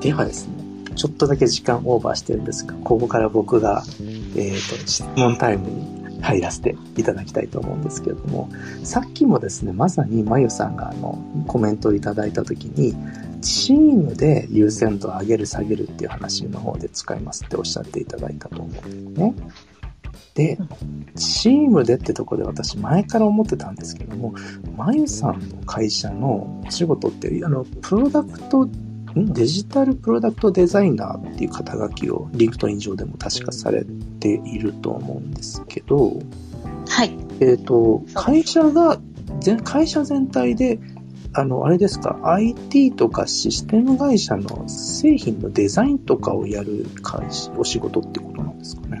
ではですね、ちょっとだけ時間オーバーしてるんですが、ここから僕が、えっ、ー、と、質問タイムに入らせていただきたいと思うんですけれども、さっきもですね、まさにまゆさんがあの、コメントをいただいたときに、チームで優先度を上げる下げるっていう話の方で使いますっておっしゃっていただいたと思うんですね。で、チームでってとこで私前から思ってたんですけども、まゆさんの会社のお仕事って、あの、プロダクト、デジタルプロダクトデザイナーっていう肩書きを LinkedIn 上でも書かれていると思うんですけど、はい。えっ、ー、と、会社が、会社全体であの、あれですか、IT とかシステム会社の製品のデザインとかをやる会社、お仕事ってことなんですかね。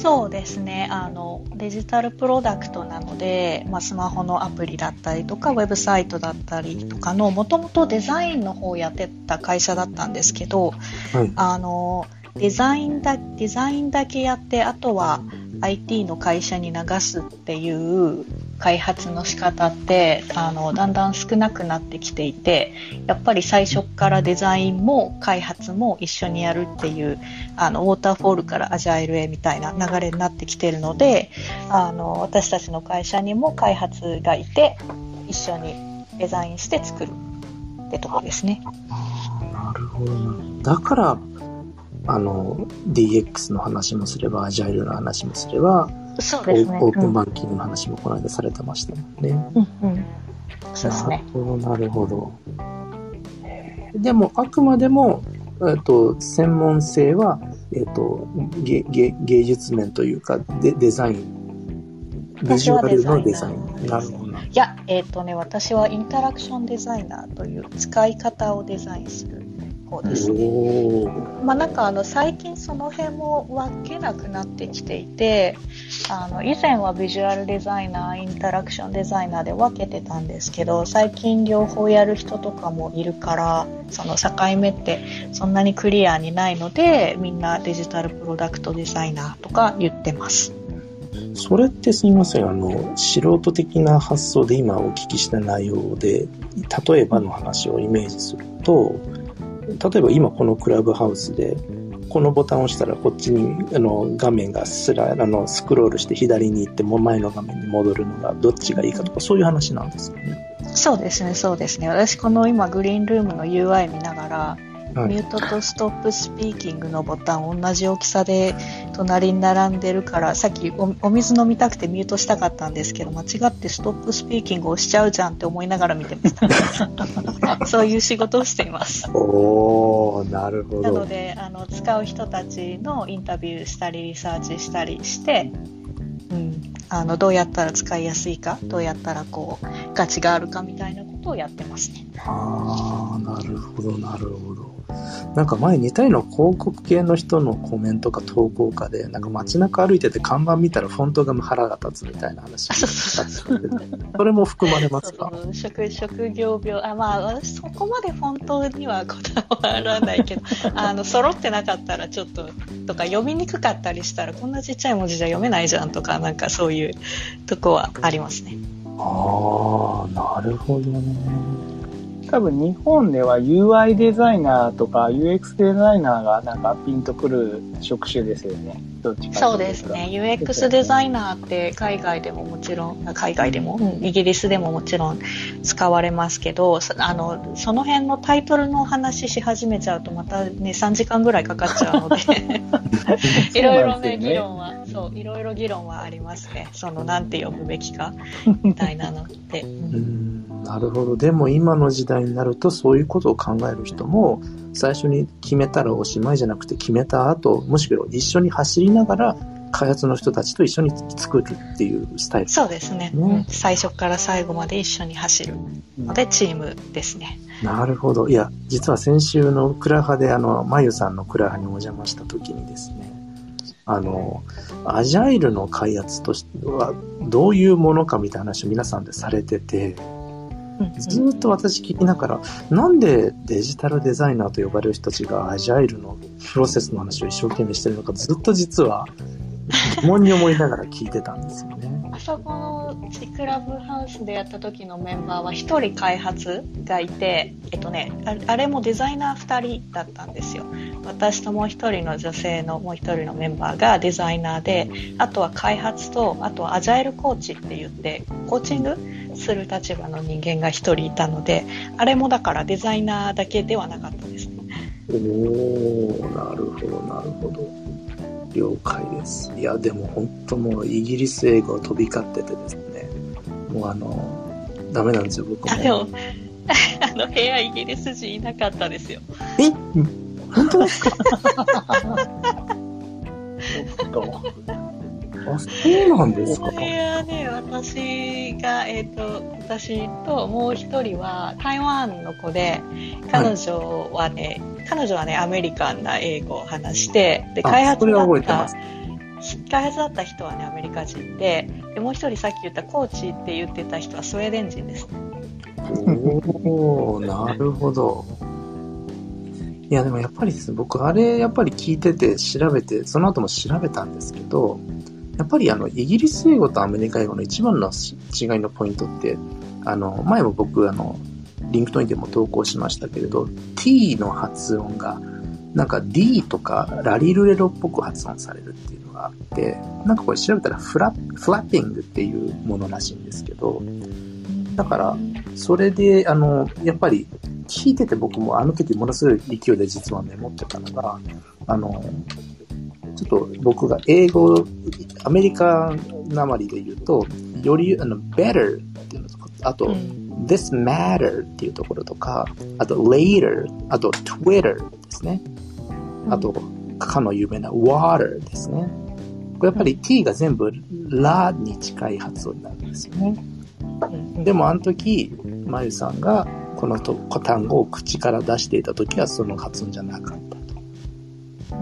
そうですね。あのデジタルプロダクトなので、まあ、スマホのアプリだったりとかウェブサイトだったりとかのもともとデザインの方をやってた会社だったんですけど、はい、あのデザインだデザインだけやってあとは IT の会社に流すっていう開発の仕方ってあのだんだん少なくなってきていてやっぱり最初からデザインも開発も一緒にやるっていうあのウォーターフォールからアジャイルへみたいな流れになってきてるのであの私たちの会社にも開発がいて一緒にデザインして作るってとこですね。なるほどだからあの、DX の話もすれば、アジャイルの話もすれば、そうですね。オープンバンキングの話もこの間されてましたもんね。うんうん。そうですね。なるほど、でも、あくまでも、えっと、専門性は、えっと、芸芸芸術面というかデ、デザイン、ビジュアルのデザイン。なるほど。いや、えっ、ー、とね、私はインタラクションデザイナーという使い方をデザインする方ですね。まあなんかあの最近その辺も分けなくなってきていて、あの以前はビジュアルデザイナー、インタラクションデザイナーで分けてたんですけど、最近両方やる人とかもいるから、その境目ってそんなにクリアにないので、みんなデジタルプロダクトデザイナーとか言ってます。それってすみません、あの、素人的な発想で今お聞きした内容で、例えばの話をイメージすると、例えば今このクラブハウスで、このボタンを押したらこっちにあの画面がスラあのスクロールして左に行っても前の画面に戻るのがどっちがいいかとかそういう話なんですよね。そうですね、そうですね。私この今グリーンルームの UI 見ながら、はい、ミュートとストップスピーキングのボタン同じ大きさで隣に並んでるからさっきお水飲みたくてミュートしたかったんですけど間違ってストップスピーキングをしちゃうじゃんって思いながら見てました。そういう仕事をしています。おーなるほど。なのであの使う人たちのインタビューしたりリサーチしたりして、うん、あのどうやったら使いやすいかどうやったらこう価値があるかみたいなことをやってますね。ああなるほどなるほどなんか前似たような広告系の人のコメントか投稿かで、なんか街中歩いてて看板見たらフォントが腹が立つみたいな話が それも含まれますか？職職業病、あ、まあ私そこまでフォントにはこだわらないけど、あの、揃ってなかったらちょっと、とか読みにくかったりしたらこんなちっちゃい文字じゃ読めないじゃんとか、なんかそういうとこはありますね。ああ、なるほどね。多分日本では UI デザイナーとか UX デザイナーがなんかピンとくる職種ですよね。どっちかそうですね。UX デザイナーって海外でももちろん、海外でも、うん、イギリスでももちろん使われますけど、あの、その辺のタイトルの話し始めちゃうとまたね、3時間ぐらいかかっちゃうので いろいろね、議論は、そう、いろいろ議論はありますね。その、なんて呼ぶべきか、みたいなのって。うんなるほど。でも今の時代になるとそういうことを考える人も最初に決めたらおしまいじゃなくて決めた後、むしろ一緒に走りながら開発の人たちと一緒に作るっていうスタイル、ね、そうですね、うん、最初から最後まで一緒に走るのでチームですね。なるほど。いや、実は先週のクラハであの、まゆさんのクラハにお邪魔した時にですね、あの、アジャイルの開発としてはどういうものかみたいな話を皆さんでされてて、ずっと私聞きながら、なんでデジタルデザイナーと呼ばれる人たちがアジャイルのプロセスの話を一生懸命してるのか、ずっと実は疑問に思いながら聞いてたんですよね。そこのクラブハウスでやった時のメンバーは1人開発がいて、えっとね、ああれもデザイナー2人だったんですよ。私ともう1人の女性のもう1人のメンバーがデザイナーで、あとは開発と、あとはアジャイルコーチって言って、コーチングする立場の人間が1人いたので、あれもだからデザイナーだけではなかったですね。おー、なるほど、なるほど。了解です。いや、でも本当もうイギリス英語飛び交っててですね、もうあの、ダメなんですよ、僕も。あ、でも、あの部屋イギリス人いなかったですよ。え？本当ですか？あ、そうなんですか？これはね、私が、えっ、ー、と、私ともう一人は台湾の子で、彼女はね、はい、彼女はね、アメリカンな英語を話して、で、開発だった、開発だった人はね、アメリカ人で、で、もう一人さっき言ったコーチって言ってた人はスウェーデン人ですね。おー、なるほど。いや、でもやっぱりですね、僕、あれ、やっぱり聞いてて、調べて、その後も調べたんですけど、やっぱりあの、イギリス英語とアメリカ英語の一番の違いのポイントって、あの、前も僕、あの、 LinkedIn でも投稿しましたけれど、t の発音が、なんか d とかラリルレロっぽく発音されるっていうのがあって、なんかこれ調べたらフラ flapping っていうものらしいんですけど、だから、それで、あの、やっぱり聞いてて僕もあの時ものすごい勢いで実はメモってたのが、あの、ちょっと僕が英語、アメリカなまりで言うと、より、あの、better っていうのとか、あと、うん、this matter っていうところとか、あと later、あと Twitter ですね。あと、かの有名な water ですね。これやっぱり t が全部ラに近い発音になるんですよね。でもあの時、まゆさんがこの単語を口から出していた時はその発音じゃなかった。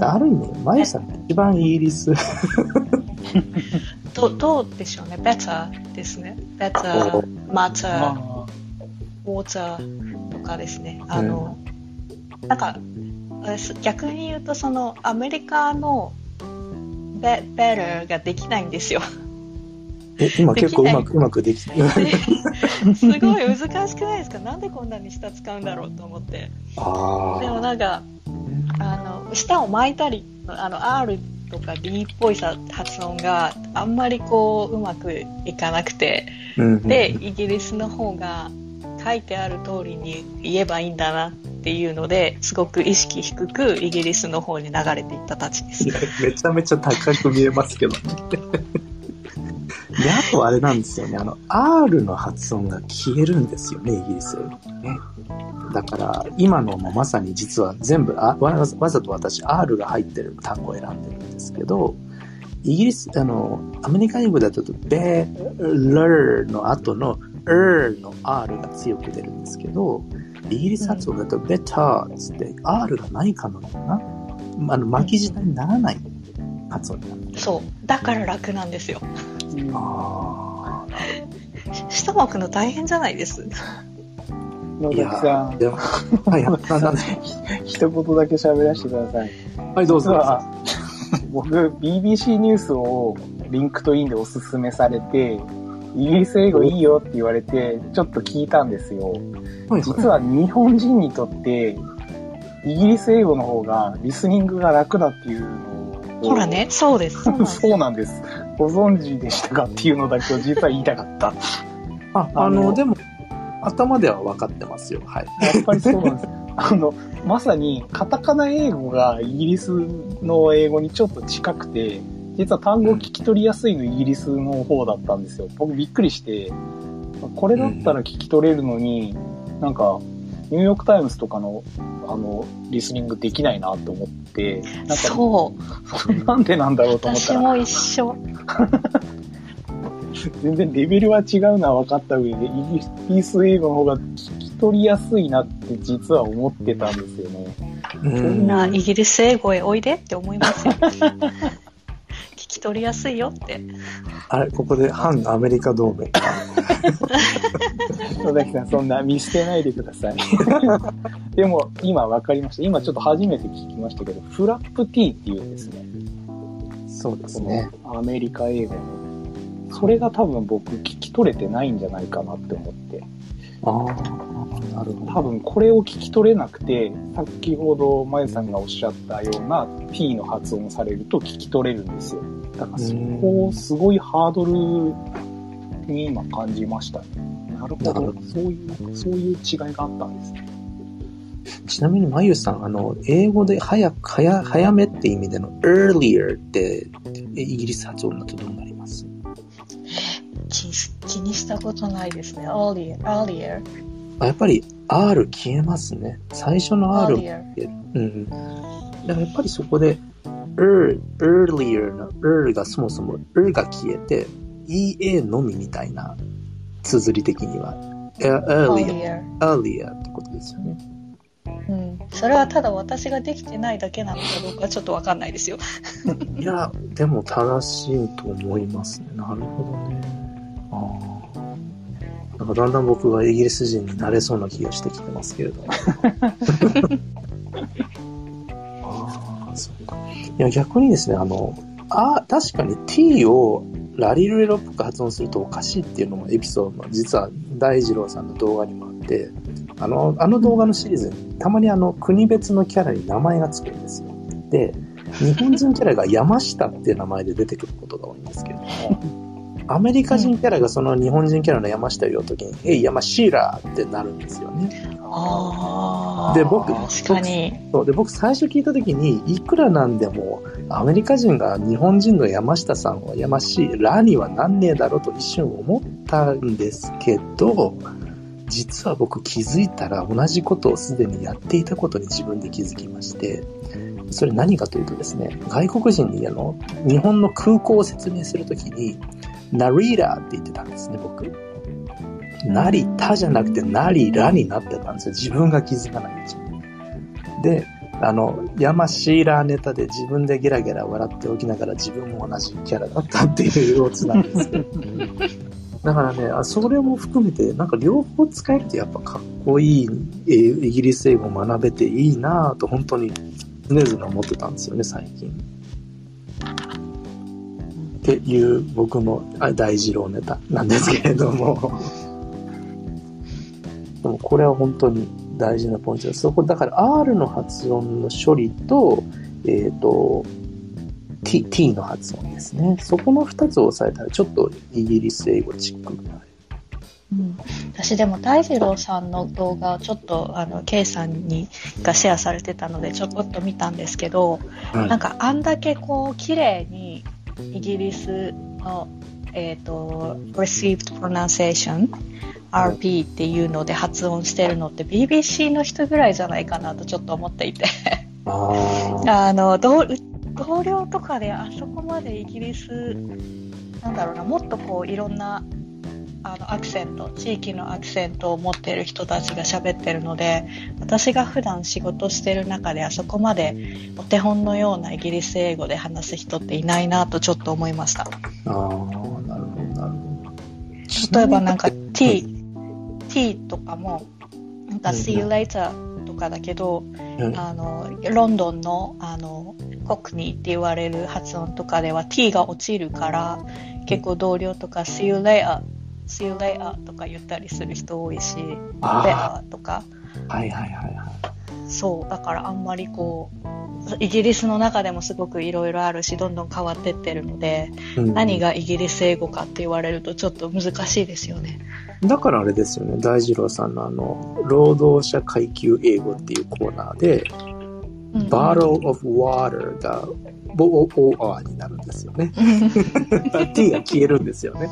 ある意味、マユさんが一番イギリス。どどうでしょうね。better ですね。better, matter, water とかですね。あの、うん、なんか、逆に言うと、その、アメリカの better ができないんですよ。え、今結構うまく、うまくできて すごい難しくないですか？なんでこんなに舌使うんだろうと思って。あでもなんか、あの、舌を巻いたり、あの、R とか D っぽいさ発音があんまりこう、うまくいかなくて、で、イギリスの方が書いてある通りに言えばいいんだなっていうので、すごく意識低くイギリスの方に流れていったたちです。めちゃめちゃ高く見えますけどね。で、あとあれなんですよね。あの、R の発音が消えるんですよね、イギリスね。だから、今のもまさに実は全部あわざと私 R が入ってる単語を選んでるんですけど、イギリス、あの、アメリカ英語だと、ベールの後の er の R が強く出るんですけど、イギリス発音だと better つって R がないかのような、あの、巻き舌にならない発音になる。そう。だから楽なんですよ。ああ。舌巻くの大変じゃないです？野崎さん。はい、なんで一言だけ喋らせてください。はい、どうぞ。僕、BBC ニュースを LinkedIn でおすすめされて、イギリス英語いいよって言われて、ちょっと聞いたんですよ。はい、実は日本人にとって、イギリス英語の方がリスニングが楽だっていうのを。ほらね、そうです。そうなんです。ご存知でしたかっていうのだけを実は言いたかった。あ、あの、でも、頭では分かってますよ。はい。やっぱりそうなんです。あの、まさに、カタカナ英語がイギリスの英語にちょっと近くて、実は単語聞き取りやすいのイギリスの方だったんですよ。僕びっくりして、これだったら聞き取れるのに、なんか、ニューヨークタイムズとかの、あの、リスニングできないなと思って、なんか、そう。なんでなんだろうと思ったら。私も一緒。全然レベルは違うのは分かった上で、イギリス英語の方が聞き取りやすいなって実は思ってたんですよね。みんなイギリス英語へおいでって思いますよ。聞き取りやすいよって。あれ、ここで反アメリカ同盟。野崎さん、そんな見捨てないでください。でも、今分かりました。今ちょっと初めて聞きましたけど、フラップ T っていうんですね。そうですね。アメリカ英語のそれが多分僕聞き取れてないんじゃないかなって思って。ああ、なるほど。多分これを聞き取れなくて、先ほどまゆさんがおっしゃったような T の発音をされると聞き取れるんですよ。だからそこをすごいハードルに今感じましたね。なるほど。そういう、そういう違いがあったんですね。ちなみに、まゆさん、あの、英語で早く、早、早めって意味での earlier って、えイギリス発音だとどうな？り気気にしたことないですね。earlier, earlier, あやっぱり R 消えますね。最初の R を earlier. うん。だからやっぱりそこで、er, earlier の er がそもそも er が消えて、EA のみみたいな、綴り的には、え earlier, earlier. ってことですよね。うん。それはただ私ができてないだけなのかどうかちょっとわかんないですよ。いや、でも正しいと思いますね。なるほどね。ああ。なんかだんだん僕がイギリス人になれそうな気がしてきてますけれども。ああ、そうか。いや、逆にですね、あの、あ確かに t をラリルレロっぽく発音するとおかしいっていうのもエピソードも実は大二郎さんの動画にもあって、あの、あの動画のシリーズにたまにあの国別のキャラに名前がつくんですよ。で、日本人キャラが山下っていう名前で出てくることが多いんですけれども、アメリカ人キャラがその日本人キャラの山下を言うときに、えい、山下ってなるんですよね。あで僕確かに。そうで僕最初聞いたときに、いくらなんでもアメリカ人が日本人の山下さんを山下にはなんねえだろうと一瞬思ったんですけど、実は僕気づいたら同じことをすでにやっていたことに自分で気づきまして、それ何かというとですね、外国人にあの、日本の空港を説明するときに、ナリーラって言ってたんですね、僕。なりたじゃなくて、なりらになってたんですよ。自分が気づかないうちに。で、あの、山シーラーネタで自分でゲラゲラ笑っておきながら自分も同じキャラだったっていうオツなんですよ。だからねあ、それも含めて、なんか両方使えるとやっぱかっこいい、えーイギリス英語を学べていいなぁと本当に常々思ってたんですよね、最近。っていう僕のあ大二郎ネタなんですけれども。でもこれは本当に大事なポイントです。そこ、だから R の発音の処理と、えっ、と、T, T の発音ですね。そこの二つを押さえたらちょっとイギリス英語チックになる。うん、私でも大二郎さんの動画をちょっとあの K さんにがシェアされてたのでちょこっと見たんですけど、はいなんかあんだけこう綺麗にイギリスのえっ、と received pronunciation RP っていうので発音してるのって BBC の人ぐらいじゃないかなとちょっと思っていて。あ の同同僚とかであそこまでイギリスなんだろうなもっとこういろんなあのアクセント地域のアクセントを持っている人たちが喋ってるので私が普段仕事してる中であそこまでお手本のようなイギリス英語で話す人っていないなとちょっと思いました。ああ、なるほど、なるほど。例えばなんかはい。T T とかもなんかうん See you later とかだけどうん。あのロンドンのあのコックニーって言われる発音とかでは T が落ちるから結構同僚とか See you later See you later とか言ったりする人多いしあ later とかあ、はいはいはいはそうだからあんまりこうイギリスの中でもすごくいろいろあるしどんどん変わってってるのでい。うん何がイギリス英語かって言われるとちょっと難しいですよね。だからあれですよね、大二郎さんのあの、労働者階級英語っていうコーナーで、うん bottle of water が BOOR になるんですよね。T が消えるんですよね。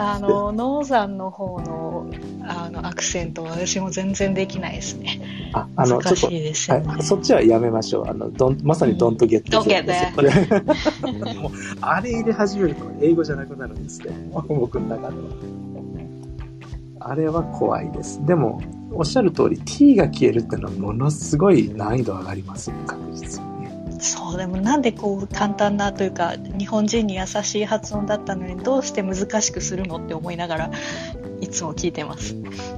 あの、ノーザンの方の、あの、アクセントは私も全然できないですね。あ、あの、難しいですよね。はい、そっちはやめましょう。あの、どんまさに don't get Don't get ですよこれもうあれ入れ始めると英語じゃなくなるんですけども、僕の中では。あれは怖いです。でも、おっしゃる通り t が消えるっていうのはものすごい難易度上がりますよね、確実にね。そう、でもなんでこう簡単なというか、日本人に優しい発音だったのに、どうして難しくするのって思いながら、いつも聞いてます。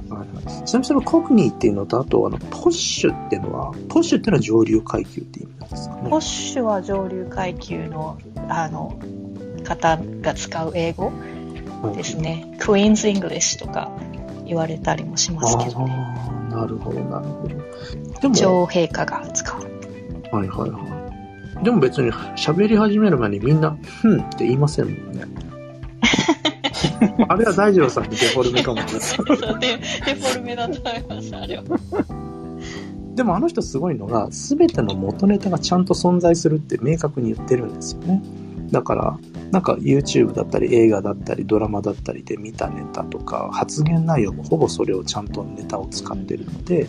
はいちなみにそのコグニーっていうのと、あとあの、ポッシュっていうのは、ポッシュっていうのは上流階級っていう意味なんですかね。 posh は上流階級の、あの、方が使う英語ですね。 Queen's English とか言われたりもしますけどね。なるほど、なるほど。でも、女王陛下が使う。はいはいはい。でも別に喋り始める前にみんな、ふんって言いませんもんね。あれは大二郎さんのデフォルメかもしれない。そうデデフォルメだと思います、あれは。でもあの人すごいのが、すべての元ネタがちゃんと存在するって明確に言ってるんですよね。だから、なんか YouTube だったり映画だったりドラマだったりで見たネタとか発言内容もほぼそれをちゃんとネタを使ってるので、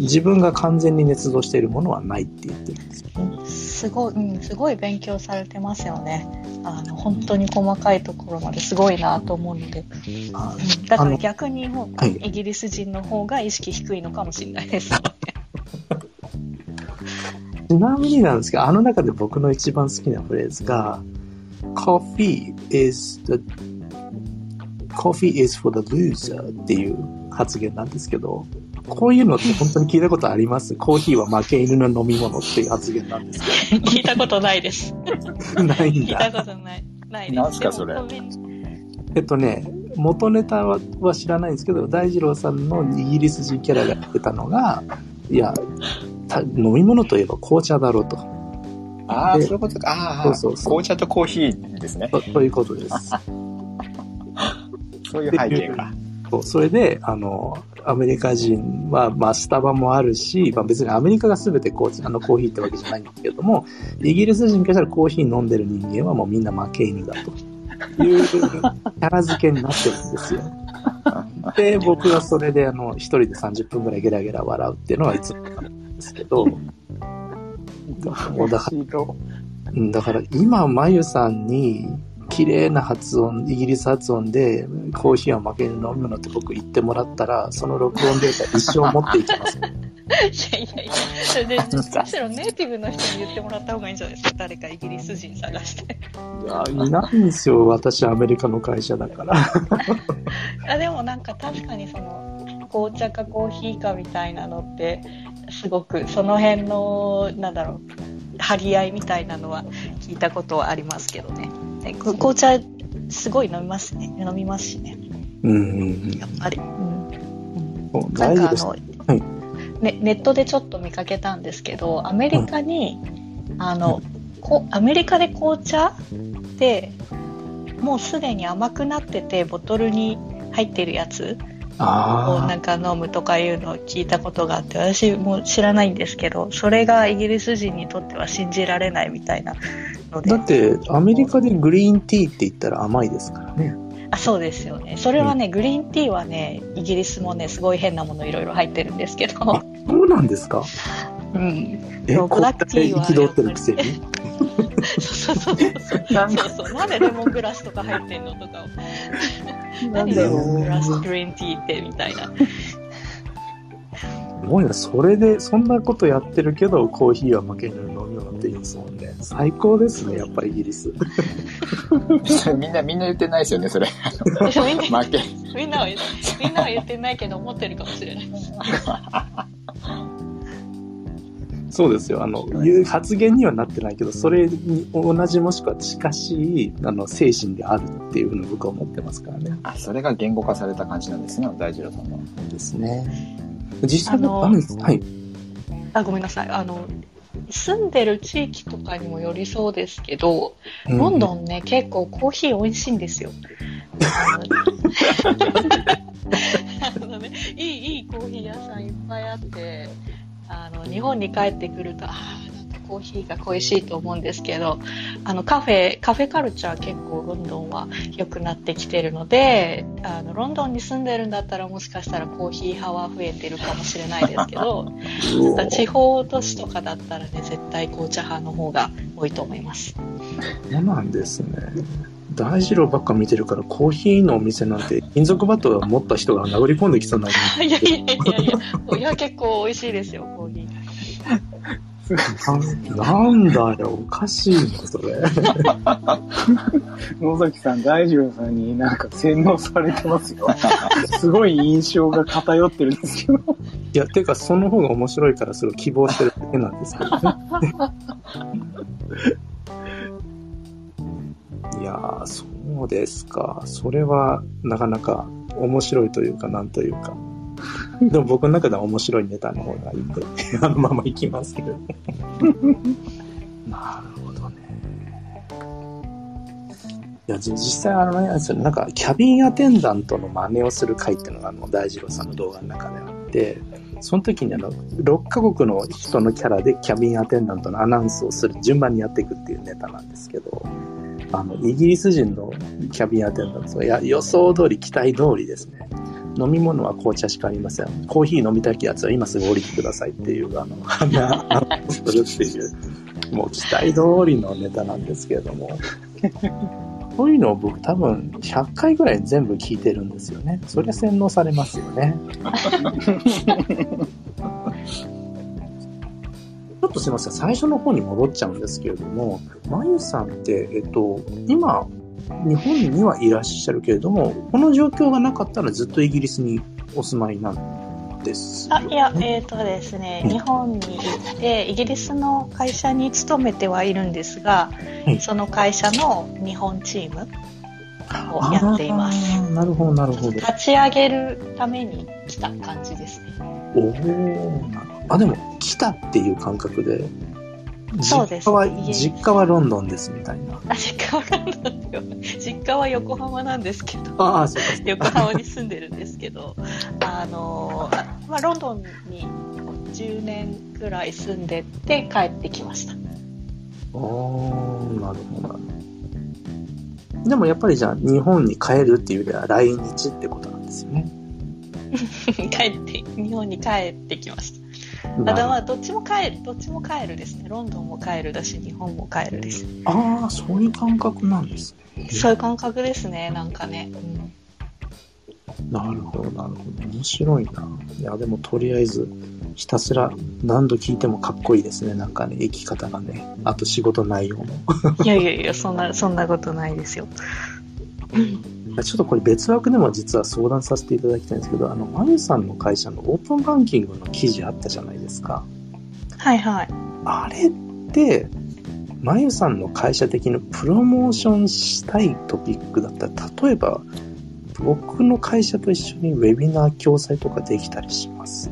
自分が完全に捏造しているものはないって言ってるんですよね。すごい、うん、すごい勉強されてますよね。あの、本当に細かいところまですごいなと思うので。あうんだから逆にもう、はいイギリス人の方が意識低いのかもしれないです。ちなみになんですけど、あの中で僕の一番好きなフレーズが、Coffee is the Coffee is for the loser っていう発言なんですけど、こういうのって本当に聞いたことあります？コーヒーは負け犬の飲み物っていう発言なんですけ 聞いたことないです。ど、ないん聞いただ。ことない。ないです。なんすかそれ？えっとね、元ネタはは知らないんですけど、大二郎さんのイギリス人キャラが言ってたのが、いや、た飲み物といえば紅茶だろうと。ああ、でそういうことか。ああ、そうそうそう紅茶とコーヒーですね。とということです。そういう背景が。そうそれで、あの、アメリカ人は、まあ、スタバもあるし、まあ、別にアメリカが全てこうあのコーヒーってわけじゃないんですけれども、イギリス人からしたらコーヒー飲んでる人間はもうみんな負け犬だというキャラ付けになってるんですよ。で、僕はそれで、あの、一人で30分ぐらいゲラゲラ笑うっていうのはいつもなんですけど、もうだからだから今、まゆさんに、綺麗な発音、イギリス発音で、コーヒーは負けに飲むのって僕言ってもらったら、その録音データ一生持っていきます。いやいやいや、それで、むしろネイティブの人に言ってもらった方がいいんじゃないですか？誰かイギリス人探して。いや、いないんですよ。私、アメリカの会社だから。あでもなんか確かにその紅茶かコーヒーかみたいなのってすごくその辺のなんだろう張り合いみたいなのは聞いたことはありますけどねでこ紅茶すごい飲みますね。飲みますしね。うんうんやっぱり、うん。うん。なん。かあの、はい。ね、ネットでちょっと見かけたんですけどアメリカに、あのこアメリカで紅茶ってもうすでに甘くなっててボトルに入ってるやつをあなんか飲むとかいうのを聞いたことがあって私も知らないんですけどそれがイギリス人にとっては信じられないみたいなのあ。でだって、アメリカでグリーンティーって言ったら甘いですからね。あそうですよねそれはね、グリーンティーはねイギリスもねすごい変なものいろいろ入ってるんですけど、そうなんですか？うん、え、ブラックティーは憤ってるくせに？そうそうそうそうなんそうそうなんでレモングラスとか入ってんの？とか 何レなんだろモングラスう。グリーンティーってみたいなすごいな、それで、そんなことやってるけど、コーヒーは負けぬ飲み物って言うんですもんね。最高ですね、やっぱりイギリス。みんな、みんな言ってないですよね、それ。負け。みんなは言みんなは言ってないけど思ってるかもしれない そうですよ。あの、いう発言にはなってないけど、それに同じもしくは近しい、あの、精神であるっていうふうに僕は思ってますからね。あ、それが言語化された感じなんですね、大二郎さんの。ですね。実際あのあるんです。はい。あごめんなさいあの住んでる地域とかにもよりそうですけど、うんロンドンね結構コーヒー美味しいんですよ あのね、いいいいコーヒー屋さんいっぱいあってあの日本に帰ってくるとああコーヒーが恋しいと思うんですけどあのカフェカフェカルチャー結構ロンドンは良くなってきてるのであのロンドンに住んでるんだったらもしかしたらコーヒー派は増えてるかもしれないですけど地方都市とかだったらね絶対紅茶派の方が多いと思いますそうなんですね。大二郎ばっか見てるから、コーヒーのお店なんて、金属バットを持った人が殴り込んできそうになる。いやいやいやいやいや結構美味しいですよコーヒーななんだよ、おかしいな、それ。野崎さん、大二郎さんになんか洗脳されてますよ。すごい印象が偏ってるんですけど。いや、てか、その方が面白いから、それを希望してるだけなんですけどね。いいやー、そうですか。それは、なかなか面白いというか、なんというか。でも僕の中では面白いネタの方がいいんで、あのままいきますけど。なるほどね。いや、じ実際あのね、それなんか、キャビンアテンダントの真似をする回っていうのが、あの、大二郎さんの動画の中であって、その時にあの、6カ国の人のキャラでキャビンアテンダントのアナウンスをする順番にやっていくっていうネタなんですけど、あの、イギリス人のキャビンアテンダントは、いや、予想通り、期待通りですね。飲み物は紅茶しかありません。コーヒー飲みたいやつは今すぐ降りてくださいっていう、あの、アナウンスするっていう、もう期待通りのネタなんですけれども、そういうのを僕多分100回ぐらい全部聞いてるんですよね。そりゃ洗脳されますよね。ちょっとすいません、最初の方に戻っちゃうんですけれども、まゆさんって、えっと、今、日本にはいらっしゃるけれども、この状況がなかったらずっとイギリスにお住まいなんですよあ、ね。いや、えっ、とですね、うん日本に行って、イギリスの会社に勤めてはいるんですが、はいその会社の日本チームをやっています。なるほど、なるほど。立ち上げるために来た感じですね。おおなる。あ、でも、来たっていう感覚で、そうです実家は、家実家はロンドンですみたいな。あ、実家はなんだよ。実家は横浜なんですけど。ああ、そうか。横浜に住んでるんですけど、あのあまあ、ロンドンに10年くらい住んでって帰ってきました。おーなるほどなるほど。でもやっぱりじゃあ日本に帰るっていうよりは来日ってことなんですよね。帰って、日本に帰ってきました。ただまあ、どっちも帰る、どっちも帰るですね。ロンドンも帰るだし、日本も帰るです。ああ、そういう感覚なんですね。そういう感覚ですね、なんかね。うんなるほど、なるほど。面白いな。いや、でもとりあえず、ひたすら何度聞いてもかっこいいですね。なんかね、生き方がね。あと仕事内容も。いやいやいや、そんな、そんなことないですよ。ちょっとこれ別枠でも実は相談させていただきたいんですけど、あの、まゆさんの会社のオープンバンキングの記事あったじゃないですか。はいはい。あれって、まゆさんの会社的にプロモーションしたいトピックだったら、例えば、僕の会社と一緒にウェビナー共催とかできたりします？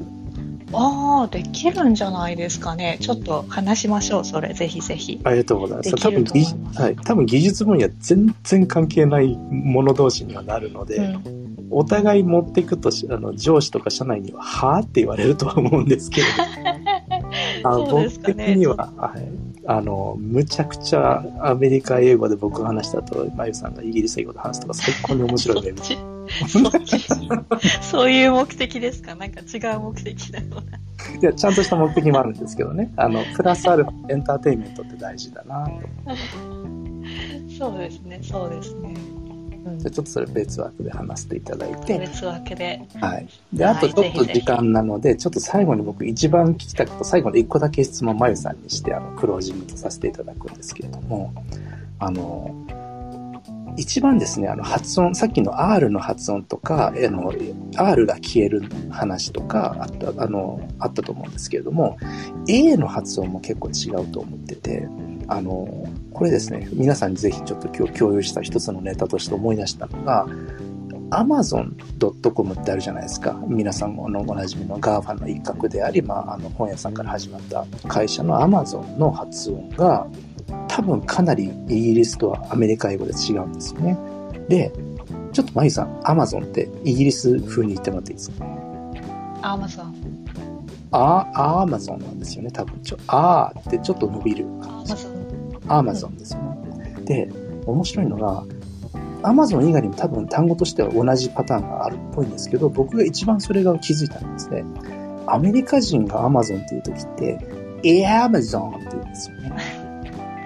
ああ、できるんじゃないですかね。ちょっと話しましょう、それ。ぜひぜひ。ありがとうございます。多分技はい、多分技術分野全然関係ない者同士にはなるので、うん。お互い持っていくとし、あの、上司とか社内には、はぁって言われるとは思うんですけれど。あのね僕的には、はい。あの、むちゃくちゃアメリカ英語で僕が話した後、まゆさんがイギリス英語で話すとか最高に面白いウェブ。そっちそういう目的ですか？なんか違う目的だような。いや、ちゃんとした目的もあるんですけどね。あの、プラスアルファエンターテインメントって大事だなと。そうですね、そうですね。うんじゃあちょっとそれ別枠で話していただいて、別枠で。はい。で、あとちょっと時間なので、ちょっと最後に僕一番聞きたくて、最後に一個だけ質問まゆさんにして、あの、クロージングとさせていただくんですけれども、あの、一番ですね、あの、発音、さっきの R の発音とか、あの、R が消える話とか、あった、あの、あったと思うんですけれども、A の発音も結構違うと思ってて、あの、これですね、皆さんにぜひちょっと今日共有した一つのネタとして思い出したのが、amazon.com ってあるじゃないですか。皆さんのおなじみの GAFA の一角であり、まあ、あの本屋さんから始まった会社の Amazon の発音が多分かなりイギリスとはアメリカ英語で違うんですよね。で、ちょっとマユさん、Amazon ってイギリス風に言ってもらっていいですか？アマゾン。あ、アマゾンなんですよね、多分。ちょ、あーってちょっと伸びるア感じマ。ゾン。アマゾンですよね。で、面白いのが、アマゾン以外にも多分単語としては同じパターンがあるっぽいんですけど、僕が一番それが気づいたのはですね、アメリカ人がアマゾンっていう時って、エアマゾンって言うんですよね。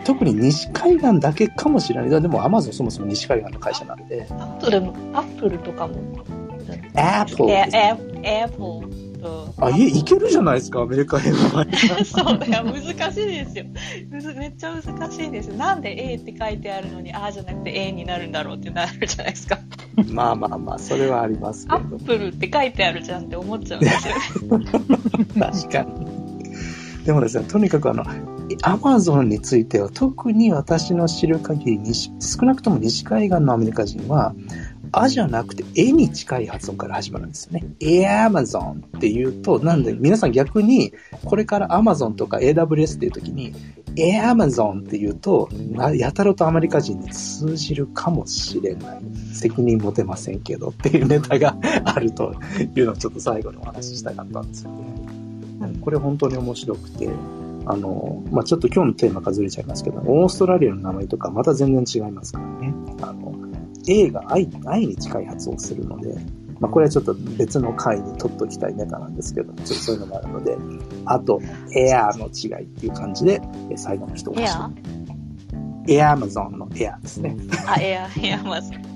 特に西海岸だけかもしれない。でもアマゾンそもそも西海岸の会社なんで、アップルも、アップルとかも。アップルアポーと。あ、いえ、いけるじゃないですか、アメリカ英語は。そうだよ、難しいですよ。めっちゃ難しいです。なんで A って書いてあるのに、ああじゃなくて A になるんだろうってなるじゃないですか。まあまあまあ、それはありますけどッ。プルって書いてあるじゃんって思っちゃうんですよ。確かに。でもですね、とにかくあの、アマゾンについては特に私の知る限り西、少なくとも西海岸のアメリカ人は、あじゃなくて、えに近い発音から始まるんですよね。エアマゾンって言うと、なんで皆さん逆に、これからアマゾンとか AWS っていう時に、エアマゾンって言うと、やたらとアメリカ人に通じるかもしれない。責任持てませんけどっていうネタが あるというのをちょっと最後にお話ししたかったんですよね。これ本当に面白くて、あの、まあ、ちょっと今日のテーマがずれちゃいますけど、オーストラリアの名前とかまた全然違いますからね。あの、A が愛愛に近い発音するので、まあ、これはちょっと別の回に取っときたいネタなんですけど、ちょっとそういうのもあるので、あと、エアーの違いっていう感じで、最後の一言。エアエアマゾンのエアですね。あ、エア、エアマゾン。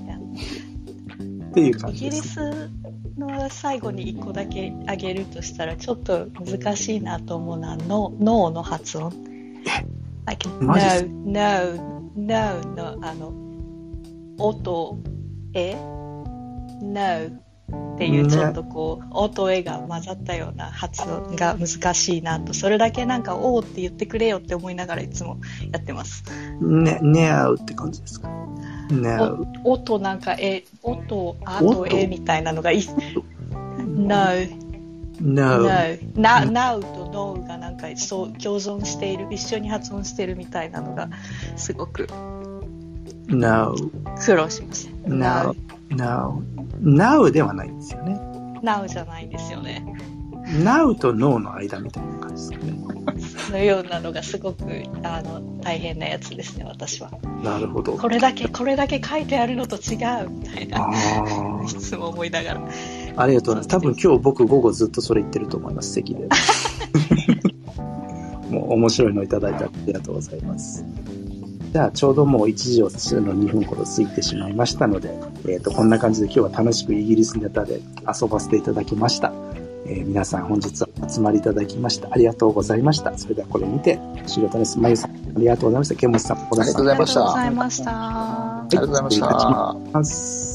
っていう感じです。イギリスの最後に一個だけあげるとしたら、ちょっと難しいなと思うのは、ノーの発音。like, no, no, no の、あの、音、え ?no っていうちょっとこう、音絵が混ざったような発音が難しいなと、それだけなんか、おーって言ってくれよって思いながらいつもやってます。ね、ねあうって感じですか？ねあう。音なんか、え、音、あとえみたいなのがいい。no. No. No. Now と no がなんかそう共存している、一緒に発音してるみたいなのがすごく No. 苦労しました。No. No. Now ではないんですよね。Now じゃないんですよね。Now と No の間みたいな感じですかね。のようなのがすごくあの大変なやつですね、私は。なるほど。これだけ、これだけ書いてあるのと違うみたいな。いつも思いながら。ありがとうございます。多分今日僕午後ずっとそれ言ってると思います、席で。もう面白いのいただいてありがとうございます。じゃあ、ちょうどもう1時をの2分ほど過ぎてしまいましたので、えっ、ー、と、こんな感じで今日は楽しくイギリスネタで遊ばせていただきました。えー、皆さん本日はお集まりいただきました。ありがとうございました。それではこれにて終了です。まゆさん、ありがとうございました。ケンモスさん。ありがとうございました。ありがとうございました。ありがとうございました。